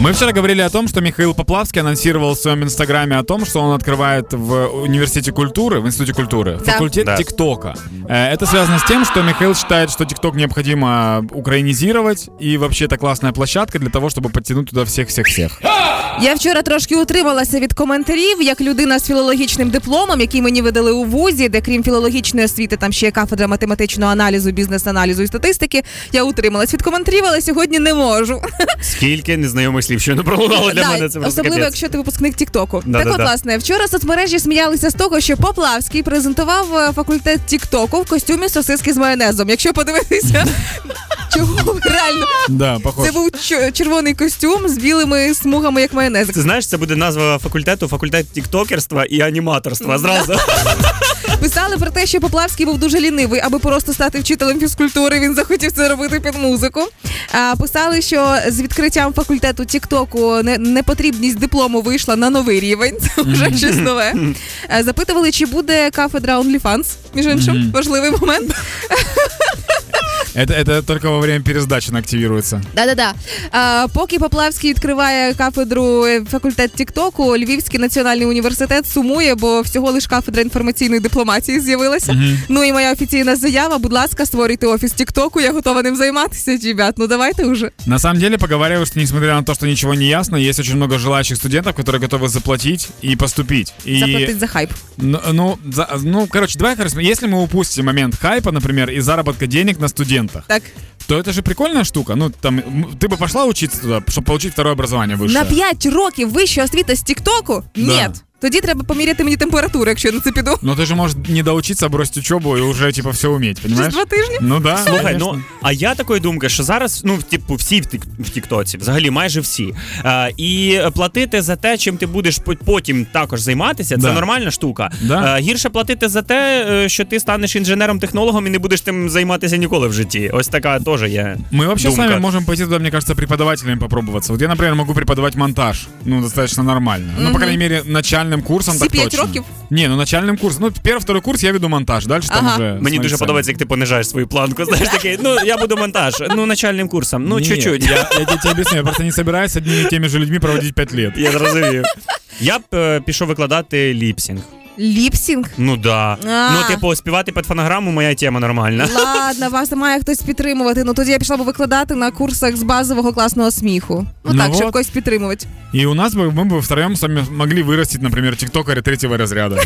Мы вчера говорили о том, что Михаил Поплавский анонсировал в своем инстаграме о том, что он открывает в университете культуры, в институте культуры, Да. факультет Да. ТикТока. Э, Это связано с тем, что Михаил считает, что ТикТок необходимо украинизировать, и вообще это классная площадка для того, чтобы подтянуть туда всех-всех-всех. Я вчора трошки утрималася від коментарів, як людина з філологічним дипломом, який мені видали у вузі, де крім філологічної освіти, там ще є кафедра математичного аналізу, бізнес-аналізу і статистики. Я утрималась від коментарів, але сьогодні не можу. Скільки незнайомих слів щойно пролунало для Да, мене. Це особливо, капець. якщо ти випускник Тіктоку. Да, так, да, от, власне, вчора соцмережі сміялися з того, що Поплавський презентував е, факультет Тіктоку в костюмі сосиски з майонезом. Якщо подивитися, чого реально Да, це був червоний костюм з білими смугами, як майонез. Ти знаєш, це буде назва факультету факультет тіктокерства і аніматорства. Зразу. Писали про те, що Поплавський був дуже лінивий, аби просто стати вчителем фізкультури. Він захотів це робити під музику. А писали, що з відкриттям факультету Тіктоку непотрібність диплому вийшла на новий рівень. Це вже щось нове. Е, Запитували, чи буде кафедра OnlyFans, між іншим, важливий момент. Это, это только во время пересдачи она активируется. Да-да-да. А, поки Поплавський відкриває кафедру е, факультет Тіктоку, Львівський національний університет сумує, бо всього лиш кафедра інформаційної дипломатії з'явилася. Ну і моя офіційна заява. Будь ласка, створюйте офіс Тіктоку. Я готова ним займатися, ребят. Ну давайте уже. На самом деле, поговариваю, что несмотря на то, что ничего не ясно, есть очень много желающих студентов, которые готовы заплатить и поступить. И... Заплатить за хайп. Ну, ну, за- ну, короче, давай, короче, если мы упустим момент хайпа, например, и заработка денег на студентах, Так то это же прикольная штука. Ну, там, м, ты бы пошла учиться туда, чтобы получить второе образование высшее. на 5 років вища освіта з Тіктоку? Да. Ні. Тоді треба поміряти мені температуру, якщо я на це піду. Но ты же можешь не доучиться, бросить учебу и уже, типа, все уметь, Через два тижні. Ну да. Слухай, ну а я такої думки, що зараз, ну, типу, всі в, Тіктоці, взагалі майже всі. Е, і платити за те, чим ти будеш потім також займатися, це Да. нормальна штука. Да. Е, гірше платити за те, е, що ти станеш інженером-технологом і не будеш тим займатися ніколи в житті. Ось така теж є. Мы вообще думка. с вами можем пойти туда, мне кажется, преподавателями попробоваться. Вот я, например, могу преподавать монтаж. Ну, достаточно нормально. Ну, по крайней мере, начальным курсом Всі так п'ять точно. років? Не, ну начальным курсом. Ну, первый, второй курс я веду монтаж. Дальше там Ага. уже... Мені смотрите дуже сами. подобається, як ти понижаєш свою планку. Знаєш такий, ну я буду монтаж, ну начальним курсом, ну Не, чуть-чуть. Я, я тебе, тебе объясню, я просто не собираюсь с одними и теми же людьми проводить 5 лет. Я зрозумів. Я б е, пішов викладати ліпсінг. Ліпсінг. Ну да. А. Ну, типу, співати під фонограму моя тема нормальна. Ладно, вас має хтось підтримувати. Ну тоді я пішла б викладати на курсах з базового класного сміху. Ну, Ну так, щоб вот. когось підтримувати. И у нас бы мы бы втроем с вами могли вырастить, например, тиктокеры третьего разряда.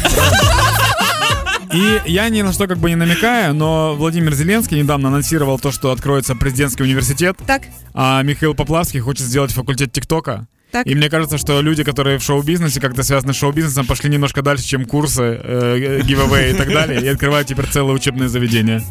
И я ни на что как бы не намекаю, но Владимир Зеленский недавно анонсировал то, что откроется президентский университет, Так, а Михаил Поплавский хочет сделать факультет ТикТока. так. И мне кажется, что люди, которые в шоу-бизнесе, как-то связаны с шоу-бизнесом, пошли немножко дальше, чем курсы, э, гивэвэй и так далее, и открывают теперь целое учебное заведение.